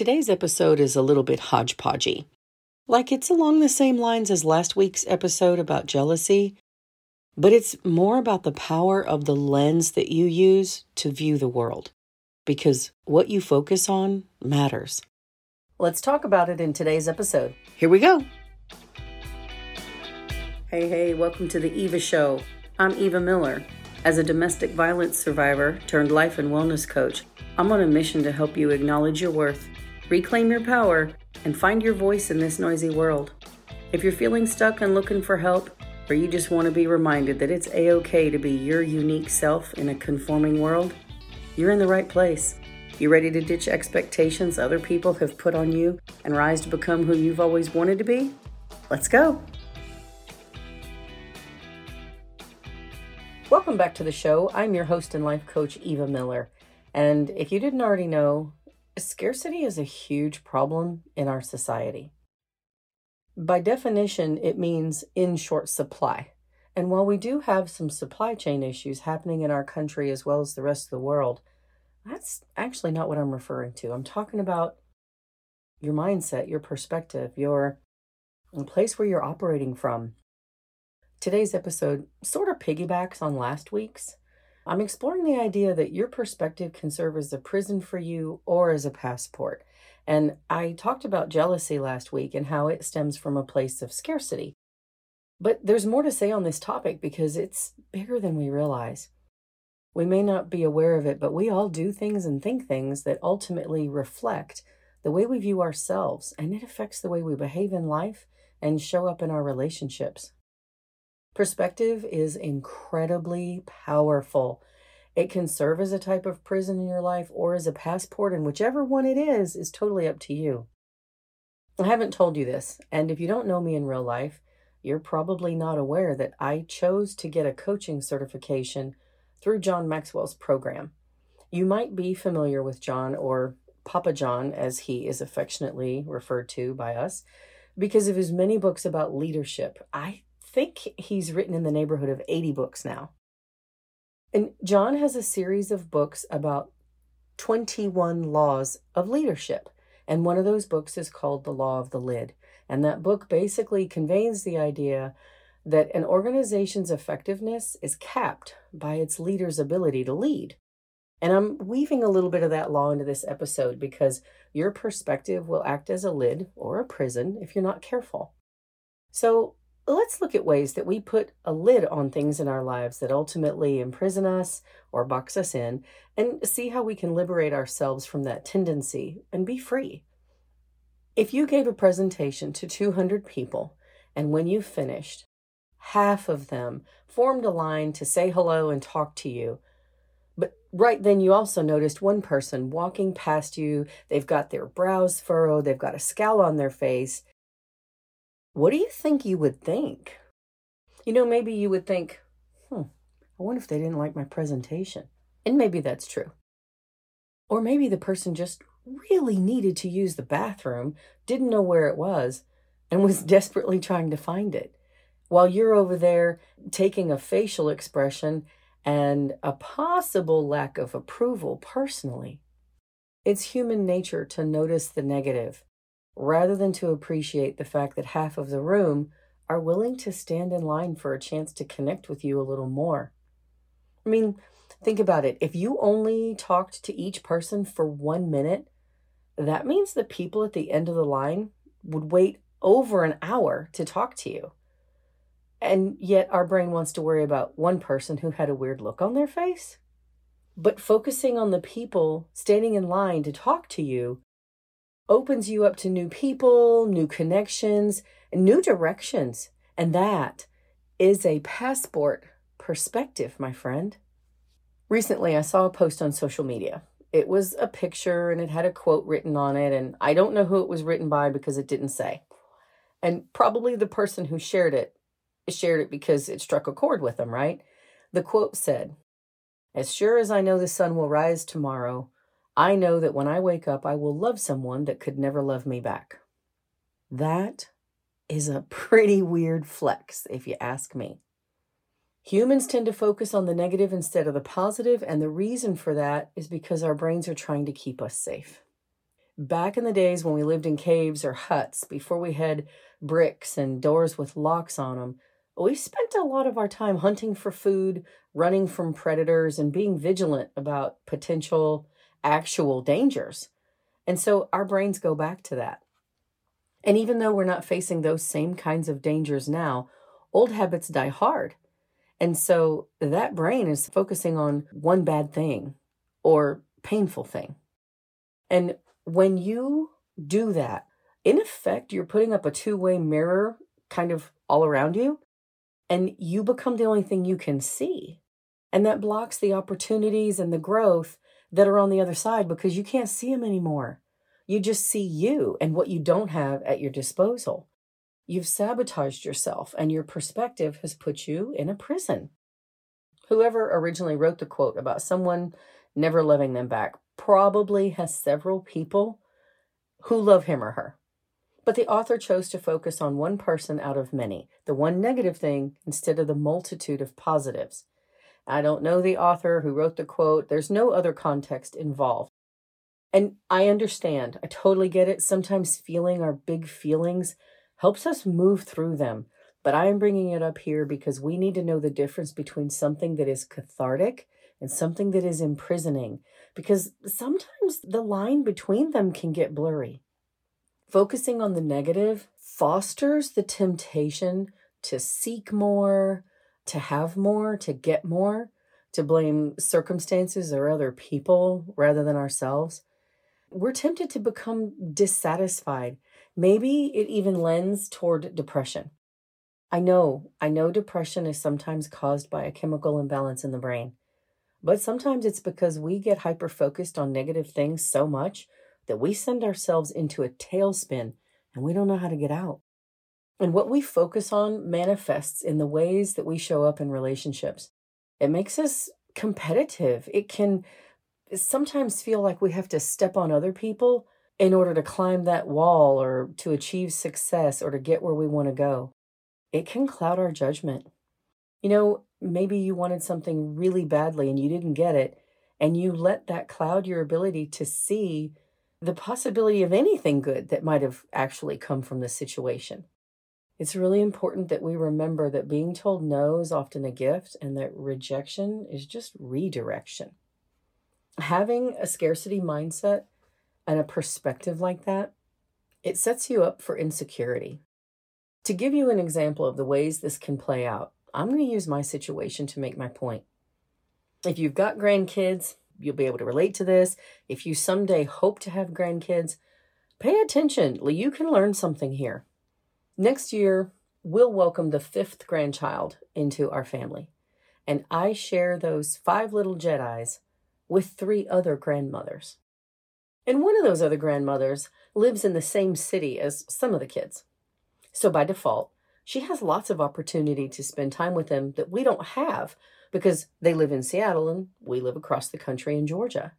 Today's episode is a little bit hodgepodgey. Like it's along the same lines as last week's episode about jealousy, but it's more about the power of the lens that you use to view the world. Because what you focus on matters. Let's talk about it in today's episode. Here we go. Hey, hey, welcome to the Eva Show. I'm Eva Miller. As a domestic violence survivor turned life and wellness coach, I'm on a mission to help you acknowledge your worth, reclaim your power, and find your voice in this noisy world. If you're feeling stuck and looking for help, or you just want to be reminded that it's a okay to be your unique self in a conforming world, you're in the right place. You ready to ditch expectations other people have put on you and rise to become who you've always wanted to be? Let's go. Welcome back to the show. I'm your host and life coach, Eva Miller. And if you didn't already know, scarcity is a huge problem in our society. By definition, it means in short supply. And while we do have some supply chain issues happening in our country as well as the rest of the world, that's actually not what I'm referring to. I'm talking about your mindset, your perspective, your place where you're operating from, Today's episode sort of piggybacks on last week's. I'm exploring the idea that your perspective can serve as a prison for you or as a passport. And I talked about jealousy last week and how it stems from a place of scarcity. But there's more to say on this topic because it's bigger than we realize. We may not be aware of it, but we all do things and think things that ultimately reflect the way we view ourselves, and it affects the way we behave in life and show up in our relationships. Perspective is incredibly powerful. It can serve as a type of prison in your life or as a passport, and whichever one it is, is totally up to you. I haven't told you this, and if you don't know me in real life, you're probably not aware that I chose to get a coaching certification through John Maxwell's program. You might be familiar with John or Papa John, as he is affectionately referred to by us, because of his many books about leadership. I think he's written in the neighborhood of 80 books now. And John has a series of books about 21 laws of leadership. And one of those books is called The Law of the Lid. And that book basically conveys the idea that an organization's effectiveness is capped by its leader's ability to lead. And I'm weaving a little bit of that law into this episode because your perspective will act as a lid or a prison if you're not careful. So let's look at ways that we put a lid on things in our lives that ultimately imprison us or box us in and see how we can liberate ourselves from that tendency and be free. If you gave a presentation to 200 people and when you finished, half of them formed a line to say hello and talk to you, but right then you also noticed one person walking past you, they've got their brows furrowed, they've got a scowl on their face, what do you think you would think? You know, maybe you would think, hmm, I wonder if they didn't like my presentation. And maybe that's true. Or maybe the person just really needed to use the bathroom, didn't know where it was, and was desperately trying to find it. While you're over there taking a facial expression and a possible lack of approval personally. It's human nature to notice the negative rather than to appreciate the fact that half of the room are willing to stand in line for a chance to connect with you a little more. I mean, think about it. If you only talked to each person for one minute, that means the people at the end of the line would wait over an hour to talk to you. And yet, our brain wants to worry about one person who had a weird look on their face. But focusing on the people standing in line to talk to you opens you up to new people, new connections, new directions. And that is a passport perspective, my friend. Recently, I saw a post on social media. It was a picture and it had a quote written on it, and I don't know who it was written by because it didn't say. And probably the person who shared it shared it because it struck a chord with them, right? The quote said, As sure as I know the sun will rise tomorrow, I know that when I wake up, I will love someone that could never love me back. That is a pretty weird flex, if you ask me. Humans tend to focus on the negative instead of the positive, and the reason for that is because our brains are trying to keep us safe. Back in the days when we lived in caves or huts, before we had bricks and doors with locks on them, we spent a lot of our time hunting for food, running from predators, and being vigilant about potential actual dangers. And so our brains go back to that. And even though we're not facing those same kinds of dangers now, old habits die hard. And so that brain is focusing on one bad thing or painful thing. And when you do that, in effect, you're putting up a two way mirror kind of all around you, and you become the only thing you can see. And that blocks the opportunities and the growth that are on the other side because you can't see them anymore. You just see you and what you don't have at your disposal. You've sabotaged yourself, and your perspective has put you in a prison. Whoever originally wrote the quote about someone never loving them back probably has several people who love him or her. But the author chose to focus on one person out of many, the one negative thing, instead of the multitude of positives. I don't know the author who wrote the quote. There's no other context involved. And I understand, I totally get it. Sometimes feeling our big feelings helps us move through them. But I am bringing it up here because we need to know the difference between something that is cathartic and something that is imprisoning, because sometimes the line between them can get blurry. Focusing on the negative fosters the temptation to seek more, to have more, to get more, to blame circumstances or other people rather than ourselves. We're tempted to become dissatisfied. Maybe it even lends toward depression. I know, I know depression is sometimes caused by a chemical imbalance in the brain. But sometimes it's because we get hyper focused on negative things so much that we send ourselves into a tailspin and we don't know how to get out. And what we focus on manifests in the ways that we show up in relationships. It makes us competitive. It can sometimes feel like we have to step on other people in order to climb that wall or to achieve success or to get where we want to go. It can cloud our judgment. You know, maybe you wanted something really badly and you didn't get it, and you let that cloud your ability to see the possibility of anything good that might have actually come from the situation. It's really important that we remember that being told no is often a gift and that rejection is just redirection. Having a scarcity mindset and a perspective like that, it sets you up for insecurity. To give you an example of the ways this can play out, I'm going to use my situation to make my point. If you've got grandkids, you'll be able to relate to this. If you someday hope to have grandkids, pay attention. You can learn something here. Next year, we'll welcome the fifth grandchild into our family. And I share those five little Jedi's with three other grandmothers. And one of those other grandmothers lives in the same city as some of the kids. So by default, she has lots of opportunity to spend time with them that we don't have because they live in Seattle and we live across the country in Georgia.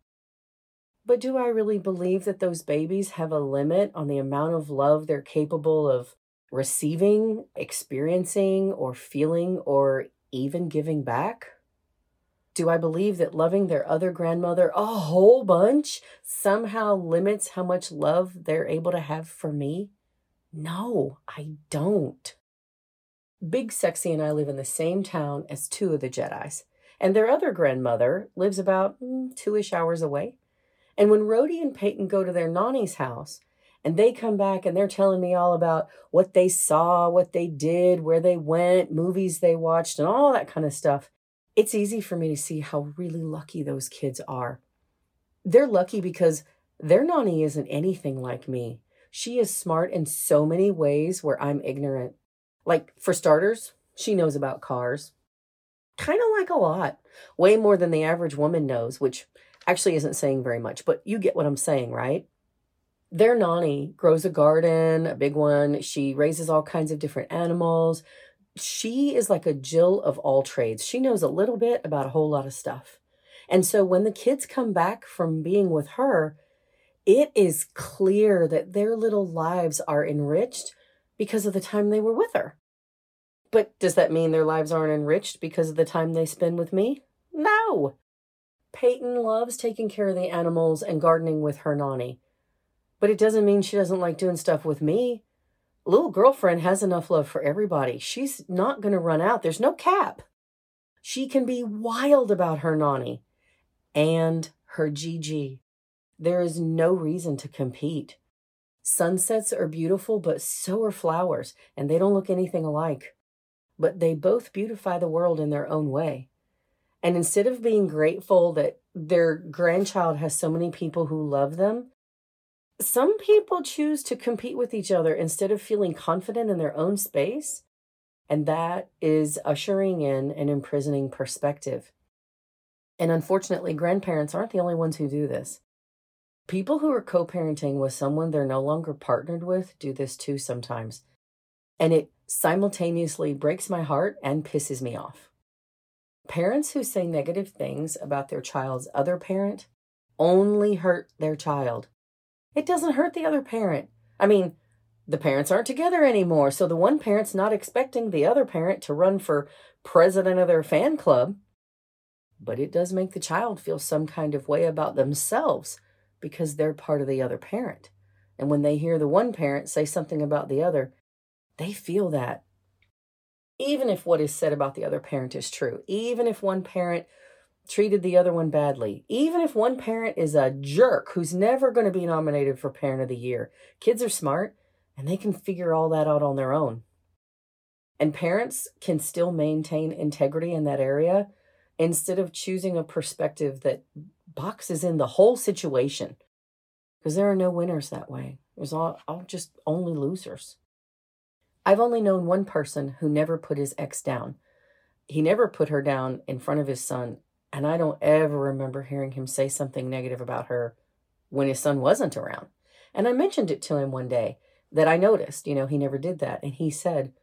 But do I really believe that those babies have a limit on the amount of love they're capable of receiving, experiencing, or feeling, or even giving back? Do I believe that loving their other grandmother a whole bunch somehow limits how much love they're able to have for me? No, I don't. Big Sexy and I live in the same town as two of the Jedi's, and their other grandmother lives about mm, two ish hours away. And when Rhodey and Peyton go to their Nani's house, and they come back and they're telling me all about what they saw, what they did, where they went, movies they watched, and all that kind of stuff, it's easy for me to see how really lucky those kids are. They're lucky because their Nani isn't anything like me. She is smart in so many ways where I'm ignorant. Like, for starters, she knows about cars. Kind of like a lot. Way more than the average woman knows, which actually isn't saying very much, but you get what I'm saying, right? Their Nani grows a garden, a big one. She raises all kinds of different animals. She is like a Jill of all trades. She knows a little bit about a whole lot of stuff. And so when the kids come back from being with her, it is clear that their little lives are enriched because of the time they were with her. But does that mean their lives aren't enriched because of the time they spend with me? No. Peyton loves taking care of the animals and gardening with her Nani. But it doesn't mean she doesn't like doing stuff with me. Little girlfriend has enough love for everybody. She's not going to run out. There's no cap. She can be wild about her Nani and her GG. There is no reason to compete. Sunsets are beautiful, but so are flowers, and they don't look anything alike. But they both beautify the world in their own way. And instead of being grateful that their grandchild has so many people who love them, some people choose to compete with each other instead of feeling confident in their own space. And that is ushering in an imprisoning perspective. And unfortunately, grandparents aren't the only ones who do this. People who are co parenting with someone they're no longer partnered with do this too sometimes. And it simultaneously breaks my heart and pisses me off. Parents who say negative things about their child's other parent only hurt their child. It doesn't hurt the other parent. I mean, the parents aren't together anymore, so the one parent's not expecting the other parent to run for president of their fan club. But it does make the child feel some kind of way about themselves because they're part of the other parent. And when they hear the one parent say something about the other, they feel that. Even if what is said about the other parent is true, even if one parent treated the other one badly, even if one parent is a jerk who's never going to be nominated for Parent of the Year, kids are smart and they can figure all that out on their own. And parents can still maintain integrity in that area instead of choosing a perspective that boxes in the whole situation. Because there are no winners that way. There's all, all just only losers. I've only known one person who never put his ex down. He never put her down in front of his son and I don't ever remember hearing him say something negative about her when his son wasn't around. And I mentioned it to him one day that I noticed, you know, he never did that. And he said,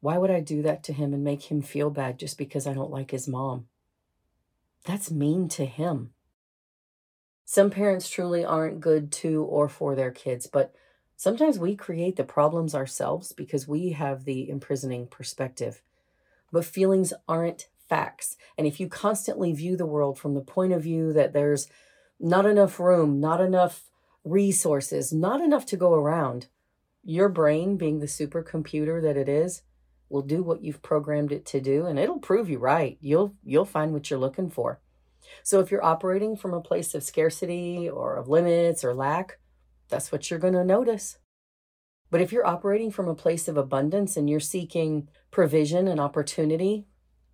Why would I do that to him and make him feel bad just because I don't like his mom? That's mean to him. Some parents truly aren't good to or for their kids, but sometimes we create the problems ourselves because we have the imprisoning perspective. But feelings aren't facts. And if you constantly view the world from the point of view that there's not enough room, not enough resources, not enough to go around, your brain, being the supercomputer that it is, will do what you've programmed it to do and it'll prove you right. You'll you'll find what you're looking for. So if you're operating from a place of scarcity or of limits or lack, that's what you're going to notice. But if you're operating from a place of abundance and you're seeking provision and opportunity,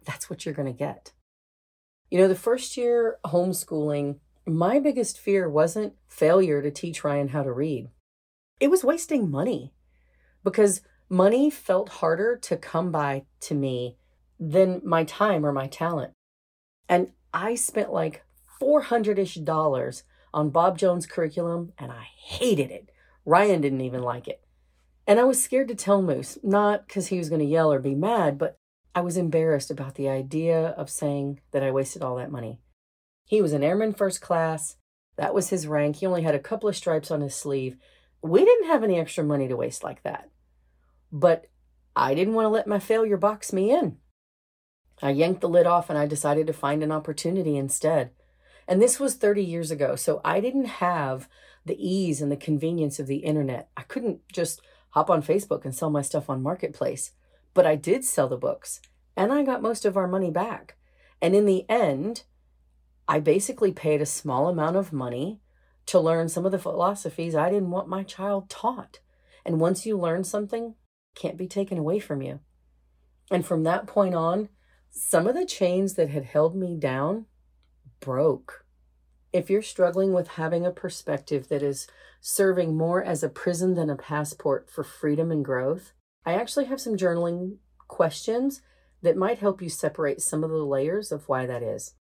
that's what you're going to get. You know, the first year homeschooling, my biggest fear wasn't failure to teach Ryan how to read. It was wasting money because money felt harder to come by to me than my time or my talent. And I spent like 400 ish dollars on Bob Jones' curriculum and I hated it. Ryan didn't even like it. And I was scared to tell Moose, not because he was going to yell or be mad, but I was embarrassed about the idea of saying that I wasted all that money. He was an airman first class. That was his rank. He only had a couple of stripes on his sleeve. We didn't have any extra money to waste like that. But I didn't want to let my failure box me in. I yanked the lid off and I decided to find an opportunity instead. And this was 30 years ago, so I didn't have the ease and the convenience of the internet. I couldn't just hop on Facebook and sell my stuff on Marketplace. But I did sell the books and I got most of our money back. And in the end, I basically paid a small amount of money to learn some of the philosophies I didn't want my child taught. And once you learn something, can't be taken away from you. And from that point on, some of the chains that had held me down broke. If you're struggling with having a perspective that is serving more as a prison than a passport for freedom and growth, I actually have some journaling questions that might help you separate some of the layers of why that is.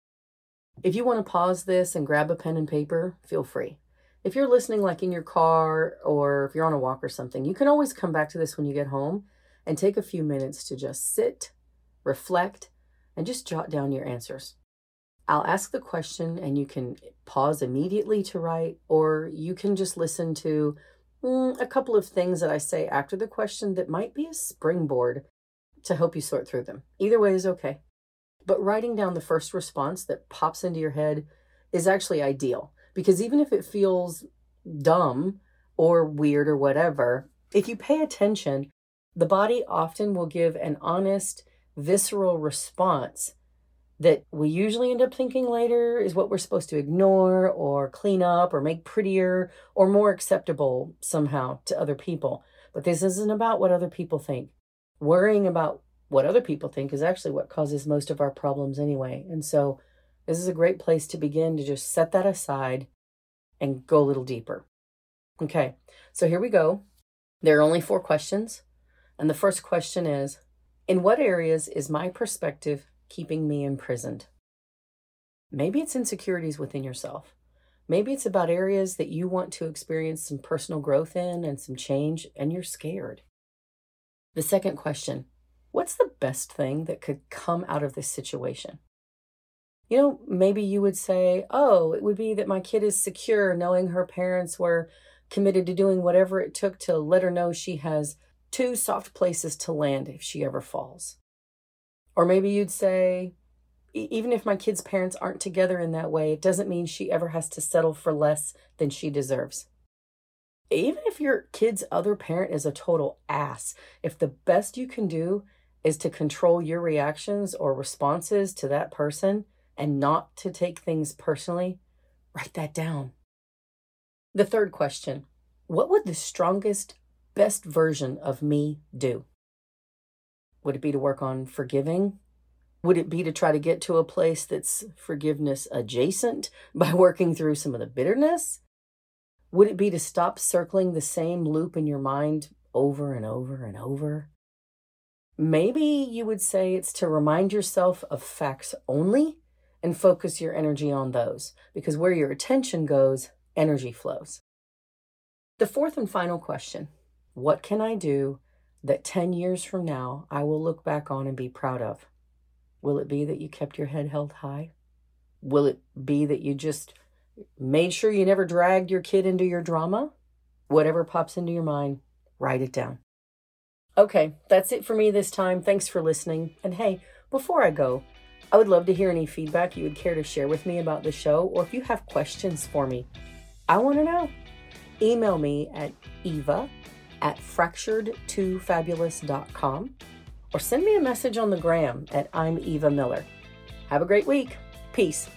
If you want to pause this and grab a pen and paper, feel free. If you're listening like in your car or if you're on a walk or something, you can always come back to this when you get home and take a few minutes to just sit, reflect, and just jot down your answers. I'll ask the question and you can pause immediately to write, or you can just listen to mm, a couple of things that I say after the question that might be a springboard to help you sort through them. Either way is okay. But writing down the first response that pops into your head is actually ideal because even if it feels dumb, or weird or whatever, if you pay attention, the body often will give an honest, visceral response that we usually end up thinking later is what we're supposed to ignore or clean up or make prettier or more acceptable somehow to other people. But this isn't about what other people think. Worrying about what other people think is actually what causes most of our problems anyway. And so this is a great place to begin to just set that aside and go a little deeper. Okay, so here we go. There are only four questions. And the first question is In what areas is my perspective keeping me imprisoned? Maybe it's insecurities within yourself. Maybe it's about areas that you want to experience some personal growth in and some change, and you're scared. The second question What's the best thing that could come out of this situation? You know, maybe you would say, Oh, it would be that my kid is secure knowing her parents were committed to doing whatever it took to let her know she has two soft places to land if she ever falls. Or maybe you'd say, even if my kid's parents aren't together in that way, it doesn't mean she ever has to settle for less than she deserves. Even if your kid's other parent is a total ass, if the best you can do is to control your reactions or responses to that person and not to take things personally, write that down. The third question What would the strongest, best version of me do? Would it be to work on forgiving? Would it be to try to get to a place that's forgiveness adjacent by working through some of the bitterness? Would it be to stop circling the same loop in your mind over and over and over? Maybe you would say it's to remind yourself of facts only and focus your energy on those, because where your attention goes, energy flows. The fourth and final question What can I do that 10 years from now I will look back on and be proud of? Will it be that you kept your head held high? Will it be that you just made sure you never dragged your kid into your drama? Whatever pops into your mind, write it down. Okay, that's it for me this time. Thanks for listening. And hey, before I go, I would love to hear any feedback you would care to share with me about the show, or if you have questions for me. I want to know. Email me at eva at fractured2fabulous.com or send me a message on the gram at I'm Eva Miller. Have a great week. Peace.